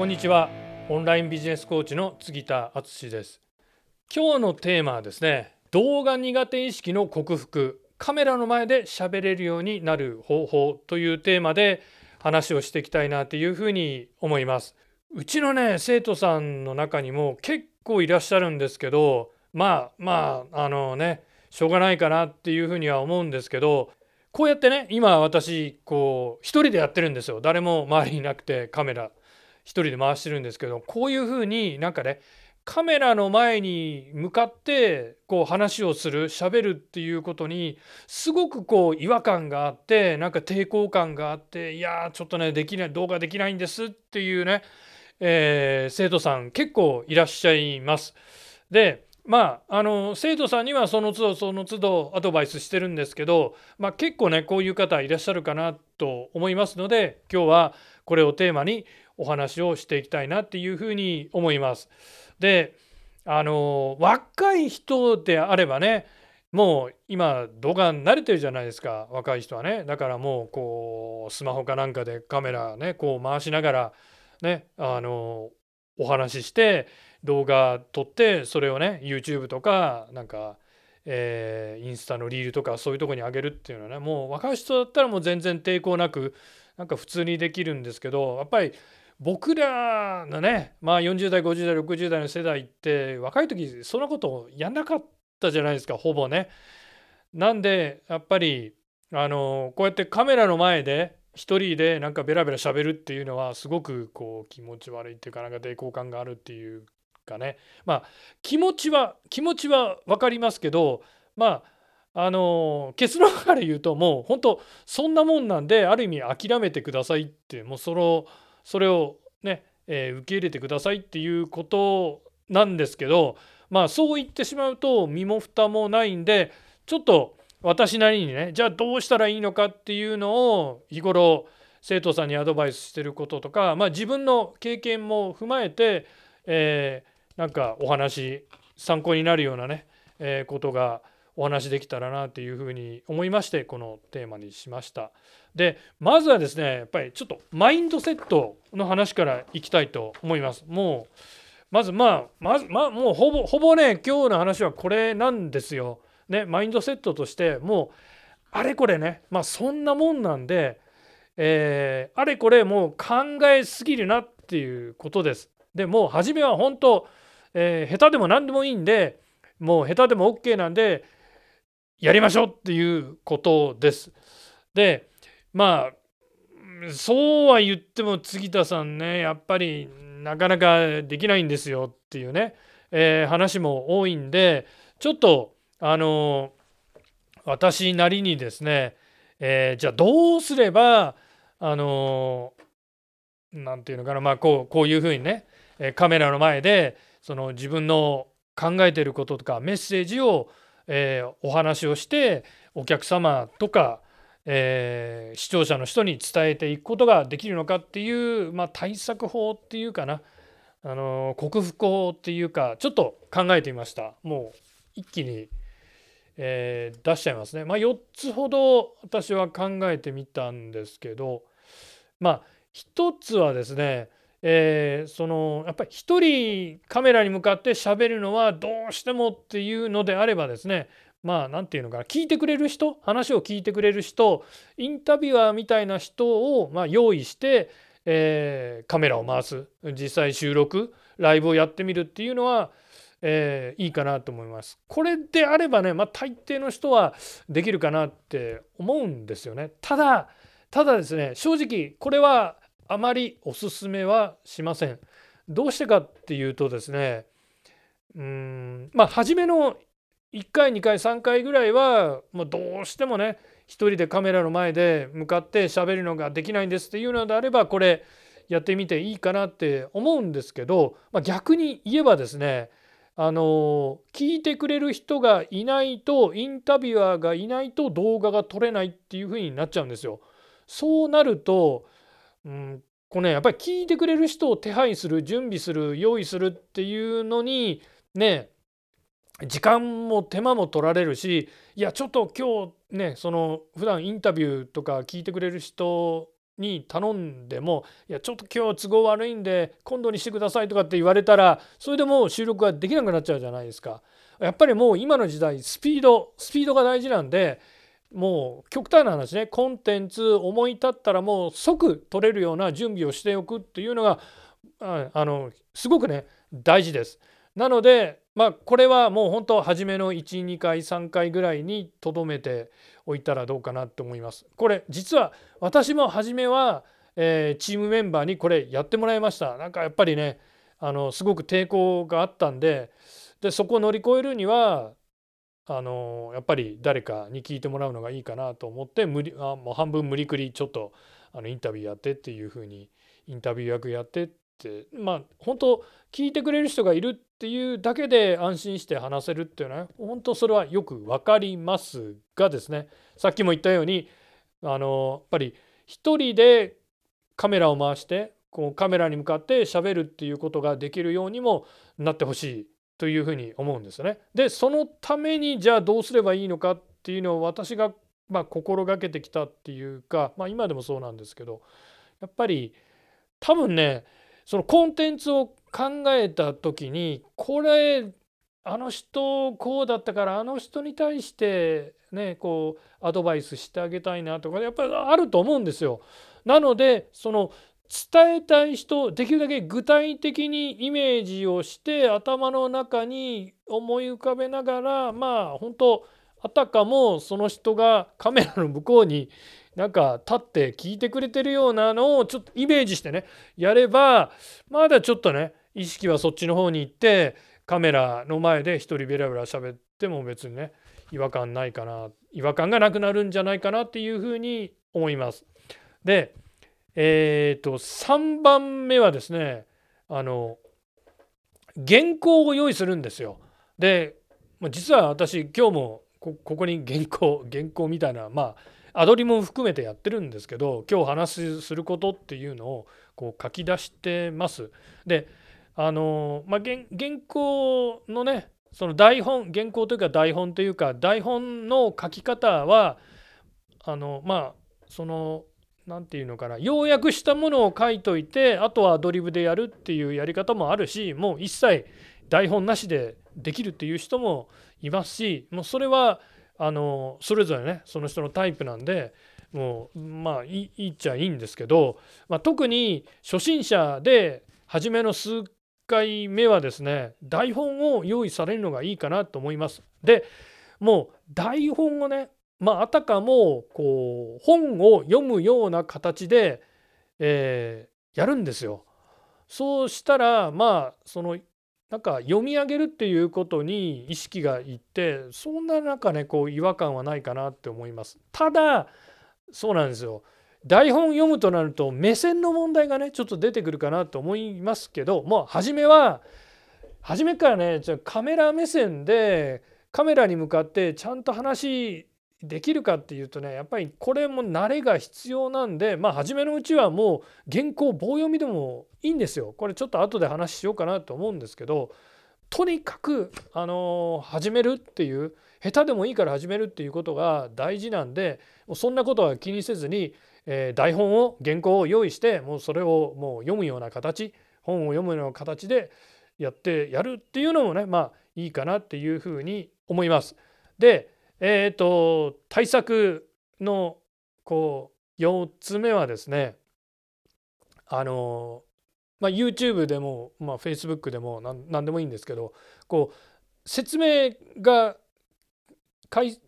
こんにちは。オンラインビジネスコーチの杉田敦です。今日のテーマはですね動画苦手意識の克服。カメラの前で喋れるようになる方法というテーマで話をしていきたいなというふうに思います。うちのね生徒さんの中にも結構いらっしゃるんですけどまあまああのねしょうがないかなっていうふうには思うんですけどこうやってね今私こう一人でやってるんですよ。誰も周りにいなくてカメラ。一人で回してるんですけどこういうふうになんかねカメラの前に向かってこう話をする喋るっていうことにすごくこう違和感があってなんか抵抗感があっていやちょっとねできない動画できないんですっていうね、えー、生徒さん結構いらっしゃいます。でまあ、あの生徒さんにはその都度その都度アドバイスしてるんですけど、まあ、結構ねこういう方いらっしゃるかなと思いますので今日はこれをテーマにお話をしていきたいなっていうふうに思います。であの若い人であればねもう今動画慣れてるじゃないですか若い人はねだからもうこうスマホかなんかでカメラねこう回しながらねあのお話しして動画撮ってそれをね YouTube とかなんかえー、インスタのリールとかそういうとこに上げるっていうのはねもう若い人だったらもう全然抵抗なくなんか普通にできるんですけどやっぱり僕らのねまあ40代50代60代の世代って若い時そんなことをやんなかったじゃないですかほぼね。なんでやっぱりあのこうやってカメラの前で一人でなんかベラベラ喋るっていうのはすごくこう気持ち悪いっていうかなんか抵抗感があるっていうかねまあ気持ちは気持ちは分かりますけどまああの結論から言うともう本当そんなもんなんである意味諦めてくださいってもうそのそれをね、えー、受け入れてくださいっていうことなんですけどまあそう言ってしまうと身も蓋もないんでちょっと私なりにねじゃあどうしたらいいのかっていうのを日頃生徒さんにアドバイスしてることとか、まあ、自分の経験も踏まえて、えー、なんかお話参考になるようなね、えー、ことがお話できたらなというふうに思いましてこのテーマにしました。でまずはですねやっぱりちょっとマインドセットの話からいきたいと思います。もうまずまあまずまあもうほぼほぼね今日の話はこれなんですよ。ねマインドセットとしてもうあれこれねまあそんなもんなんで、えー、あれこれもう考えすぎるなっていうことです。でもう初めは本当、えー、下手でも何でもいいんでもう下手でも OK なんでやりましょうっていうことです。でまあそうは言っても杉田さんねやっぱりなかなかできないんですよっていうね、えー、話も多いんでちょっとあの私なりにですね、えー、じゃあどうすればあの何て言うのかなまあこうこういうふうにねカメラの前でその自分の考えてることとかメッセージをえー、お話をしてお客様とか、えー、視聴者の人に伝えていくことができるのかっていう、まあ、対策法っていうかな、あの克服法っていうかちょっと考えてみましたもう一気に、えー、出しちゃいますね。まあ、4つほど私は考えてみたんですけどまあ一つはですねえー、そのやっぱり一人カメラに向かって喋るのはどうしてもっていうのであればですねまあ何て言うのかな聞いてくれる人話を聞いてくれる人インタビュアーみたいな人をまあ用意して、えー、カメラを回す実際収録ライブをやってみるっていうのは、えー、いいかなと思います。これであればね、まあ、大抵の人はできるかなって思うんですよね。ただただですね正直これはあまりおすすめはしません。どうしてかっていうとですねうんまあ初めの1回2回3回ぐらいはもうどうしてもね一人でカメラの前で向かって喋るのができないんですっていうのであればこれやってみていいかなって思うんですけど、まあ、逆に言えばですねあの聞いてくれる人がいないとインタビュアーがいないと動画が撮れないっていうふうになっちゃうんですよ。そうなるとうん、これねやっぱり聞いてくれる人を手配する準備する用意するっていうのにね時間も手間も取られるしいやちょっと今日ねその普段インタビューとか聞いてくれる人に頼んでも「いやちょっと今日都合悪いんで今度にしてください」とかって言われたらそれでもう収録ができなくなっちゃうじゃないですか。やっぱりもう今の時代スピードスピードが大事なんでもう極端な話ねコンテンツ思い立ったらもう即取れるような準備をしておくっていうのがあのすごくね大事です。なのでまあこれはもう本当初めの12回3回ぐらいにとどめておいたらどうかなと思います。これ実は私も初めは、えー、チームメンバーにこれやってもらいました。なんかやっぱりねあのすごく抵抗があったんででそこを乗り越えるにはあのやっぱり誰かに聞いてもらうのがいいかなと思って無理あもう半分無理くりちょっとあのインタビューやってっていうふうにインタビュー役やってってまあ本当聞いてくれる人がいるっていうだけで安心して話せるっていうのは本当それはよく分かりますがですねさっきも言ったようにあのやっぱり一人でカメラを回してこうカメラに向かって喋るっていうことができるようにもなってほしい。というふうに思うんですよね。でそのためにじゃあどうすればいいのかっていうのを私がまあ心がけてきたっていうか、まあ、今でもそうなんですけどやっぱり多分ねそのコンテンツを考えた時にこれあの人こうだったからあの人に対してねこうアドバイスしてあげたいなとかやっぱりあると思うんですよ。なのでその伝えたい人できるだけ具体的にイメージをして頭の中に思い浮かべながらまあ本当あたかもその人がカメラの向こうになんか立って聞いてくれてるようなのをちょっとイメージしてねやればまだちょっとね意識はそっちの方に行ってカメラの前で一人ベラベラ喋っても別にね違和感ないかな違和感がなくなるんじゃないかなっていうふうに思います。でえっ、ー、と3番目はですねあの原稿を用意するんですよ。で実は私今日もここに原稿原稿みたいなまあアドリブも含めてやってるんですけど今日話することっていうのをこう書き出してます。であのまあ原稿のねその台本原稿というか台本というか台本の書き方はあのまあその何て言うのかな要約したものを書いといてあとはアドリブでやるっていうやり方もあるしもう一切台本なしでできるっていう人もいますしもうそれはあのそれぞれねその人のタイプなんでもうまあいいっちゃいいんですけど、まあ、特に初心者で初めの数回目はですね台本を用意されるのがいいかなと思います。でもう台本をねまああたかもこう本を読むような形で、えー、やるんですよ。そうしたらまあそのなんか読み上げるっていうことに意識がいってそんな中ねこう違和感はないかなって思います。ただそうなんですよ台本読むとなると目線の問題がねちょっと出てくるかなと思いますけどもう初めは初めからねカメラ目線でカメラに向かってちゃんと話できるかっていうとねやっぱりこれも慣れが必要なんでまあ初めのうちはもう原稿棒読みでもいいんですよ。これちょっと後で話しようかなと思うんですけどとにかくあの始めるっていう下手でもいいから始めるっていうことが大事なんでそんなことは気にせずに、えー、台本を原稿を用意してもうそれをもう読むような形本を読むような形でやってやるっていうのもねまあいいかなっていうふうに思います。でえ、ー、と対策のこう4つ目はですねあの、まあ、YouTube でも、まあ、Facebook でも何でもいいんですけどこう説明が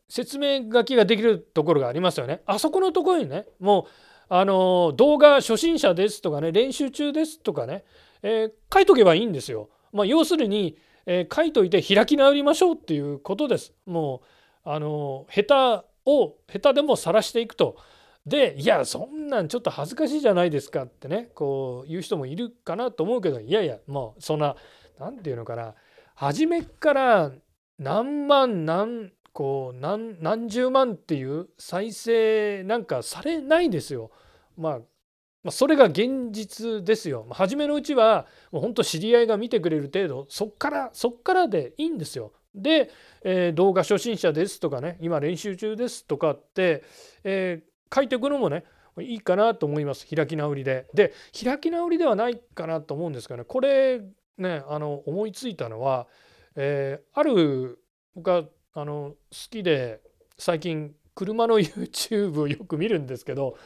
説明書きができるところがありますよね。あそこのところにねもうあの動画初心者ですとかね練習中ですとかね、えー、書いとけばいいんですよ。まあ、要するに、えー、書いといて開き直りましょうっていうことです。もうあの下手を下手でも晒していくと。でいやそんなんちょっと恥ずかしいじゃないですかってねこう言う人もいるかなと思うけどいやいやもうそんな何て言うのかな初めから何万何こう何何十万っていう再生なんかされないですよ。まあまあ、それが現実ですよ。初めのうちはもう本当知り合いが見てくれる程度そっからそっからでいいんですよ。で、えー、動画初心者ですとかね今練習中ですとかって、えー、書いていくのもねいいかなと思います開き直りで。で開き直りではないかなと思うんですがねこれねあの思いついたのは、えー、ある僕はあの好きで最近車の YouTube をよく見るんですけど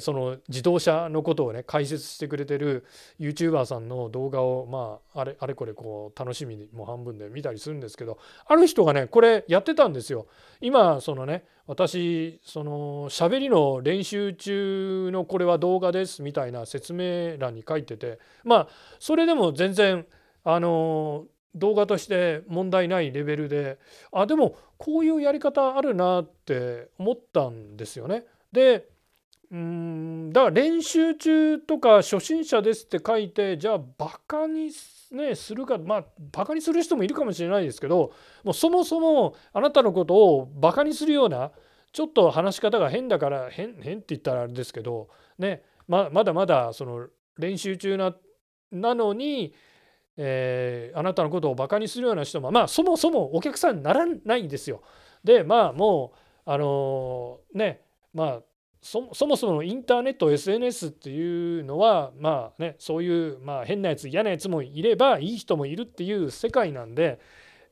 その自動車のことをね解説してくれてる YouTuber さんの動画をまああれあれこれこう楽しみにもう半分で見たりするんですけどある人がねこれやってたんですよ。今そのね私その喋りの練習中のこれは動画ですみたいな説明欄に書いててまあそれでも全然あの動画として問題ないレベルであでもこういうやり方あるなって思ったんですよね。でうんだから練習中とか初心者ですって書いてじゃあバカに、ね、するかまあバカにする人もいるかもしれないですけどもうそもそもあなたのことをバカにするようなちょっと話し方が変だから変変って言ったらあれですけどねままだまだその練習中ななのに、えー、あなたのことをバカにするような人もまあそもそもお客さんにならないんですよ。でまあもうあのー、ねまあそもそもインターネット SNS っていうのはまあねそういうまあ変なやつ嫌なやつもいればいい人もいるっていう世界なんで、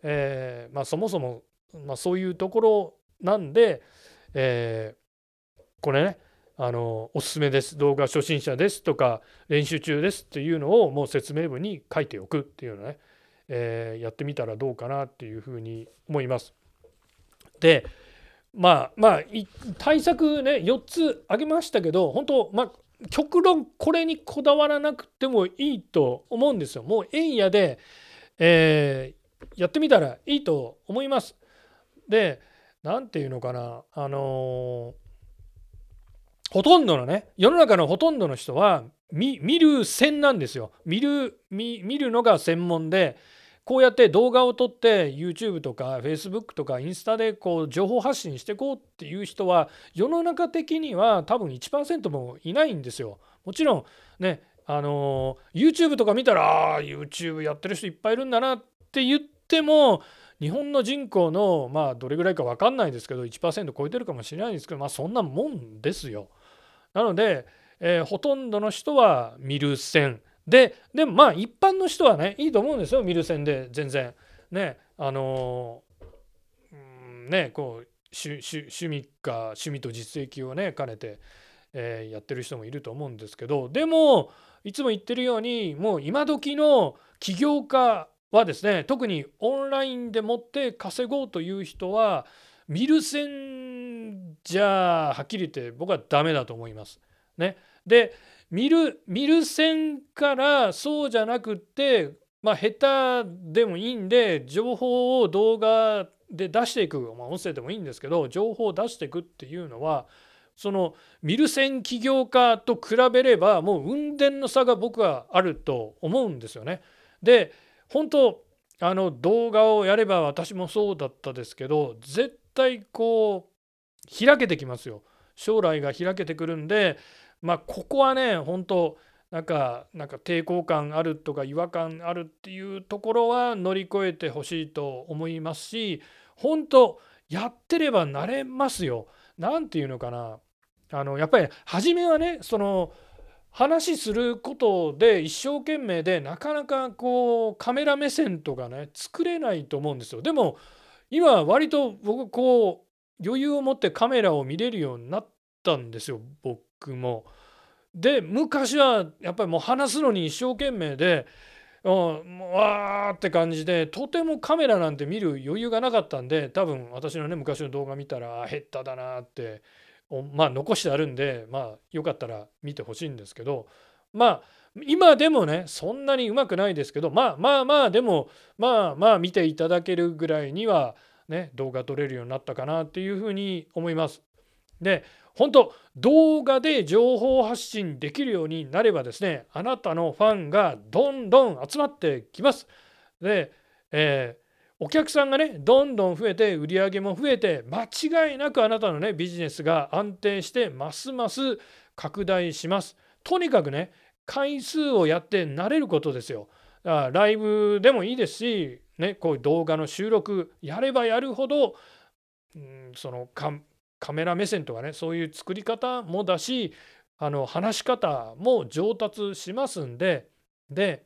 えー、まあそもそもまあそういうところなんで、えー、これねあのおすすめです動画初心者ですとか練習中ですっていうのをもう説明文に書いておくっていうのね、えー、やってみたらどうかなっていうふうに思います。でまあまあ対策ね4つ挙げましたけど本当まあ極論これにこだわらなくてもいいと思うんですよ。もう円やで、えー、やってみたらいいと思います。で何て言うのかなあのー、ほとんどのね世の中のほとんどの人は見る線なんですよ。見る見るのが専門でこうやって動画を撮って YouTube とか Facebook とかインスタでこう情報発信していこうっていう人は世の中的には多分1%もいないんですよ。もちろんねあの YouTube とか見たらあ YouTube やってる人いっぱいいるんだなって言っても日本の人口のまあどれぐらいか分かんないですけど1%超えてるかもしれないんですけどまあそんなもんですよ。なので、えー、ほとんどの人は見る線。ででもまあ一般の人はねいいと思うんですよ見る線で全然。ねあのー、ねこう趣味か趣味と実益をね兼ねて、えー、やってる人もいると思うんですけどでもいつも言ってるようにもう今時の起業家はですね特にオンラインでもって稼ごうという人は見る線じゃあはっきり言って僕はダメだと思います。ね、で見る見る線からそうじゃなくってまあ下手でもいいんで情報を動画で出していく、まあ、音声でもいいんですけど情報を出していくっていうのはその見る線起業家と比べればもう運転の差が僕はあると思うんですよね。で本当あの動画をやれば私もそうだったですけど絶対こう開けてきますよ。将来が開けてくるんでまあここはね本当なんかなんか抵抗感あるとか違和感あるっていうところは乗り越えてほしいと思いますし本当やってればなれますよ。何て言うのかなあのやっぱり初めはねその話することで一生懸命でなかなかこうカメラ目線とかね作れないと思うんですよ。でも今割と僕こう余裕を持ってカメラを見れるようになったんですよ僕も。で昔はやっぱりもう話すのに一生懸命で、うん、もうわーって感じでとてもカメラなんて見る余裕がなかったんで多分私のね昔の動画見たら減っただなってまあ残してあるんでまあよかったら見てほしいんですけどまあ今でもねそんなにうまくないですけどまあまあまあでもまあまあ見ていただけるぐらいにはね動画撮れるようになったかなっていうふうに思います。で本当動画で情報発信できるようになればですねあなたのファンがどんどん集まってきます。で、えー、お客さんがねどんどん増えて売り上げも増えて間違いなくあなたのねビジネスが安定してますます拡大します。とにかくね回数をやって慣れることですよ。ライブでもいいですし、ね、こういう動画の収録やればやるほど、うん、そのカメラ目線とかねそういう作り方もだしあの話し方も上達しますんでで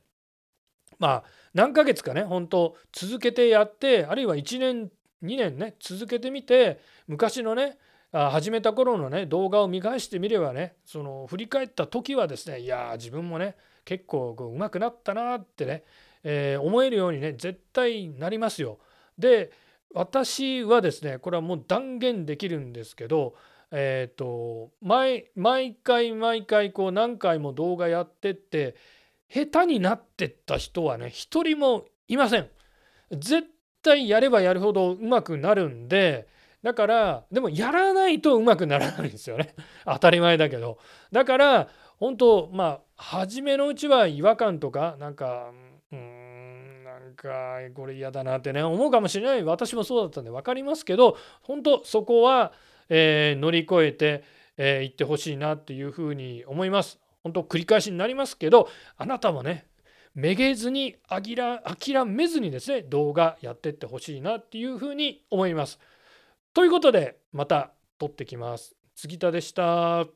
まあ何ヶ月かね本当続けてやってあるいは1年2年ね続けてみて昔のね始めた頃のね動画を見返してみればねその振り返った時はですねいや自分もね結構うまくなったなってね、え、思えるようにね絶対なりますよ。で私はですねこれはもう断言できるんですけどえっ、と毎毎回毎回こう何回も動画やってって下手になってった人はね一人もいません。絶対やればやるほどうまくなるんでだからでもやらないとうまくならないんですよね 当たり前だけどだから本当まあ初めのうちは違和感とかなんかうんなんかこれ嫌だなってね思うかもしれない私もそうだったんで分かりますけど本当そこは、えー、乗り越えてい、えー、ってほしいなっていうふうに思います。本当繰り返しになりますけどあなたもねめげずに諦めずにですね動画やってってほしいなっていうふうに思います。ということでまた撮ってきます。杉田でした。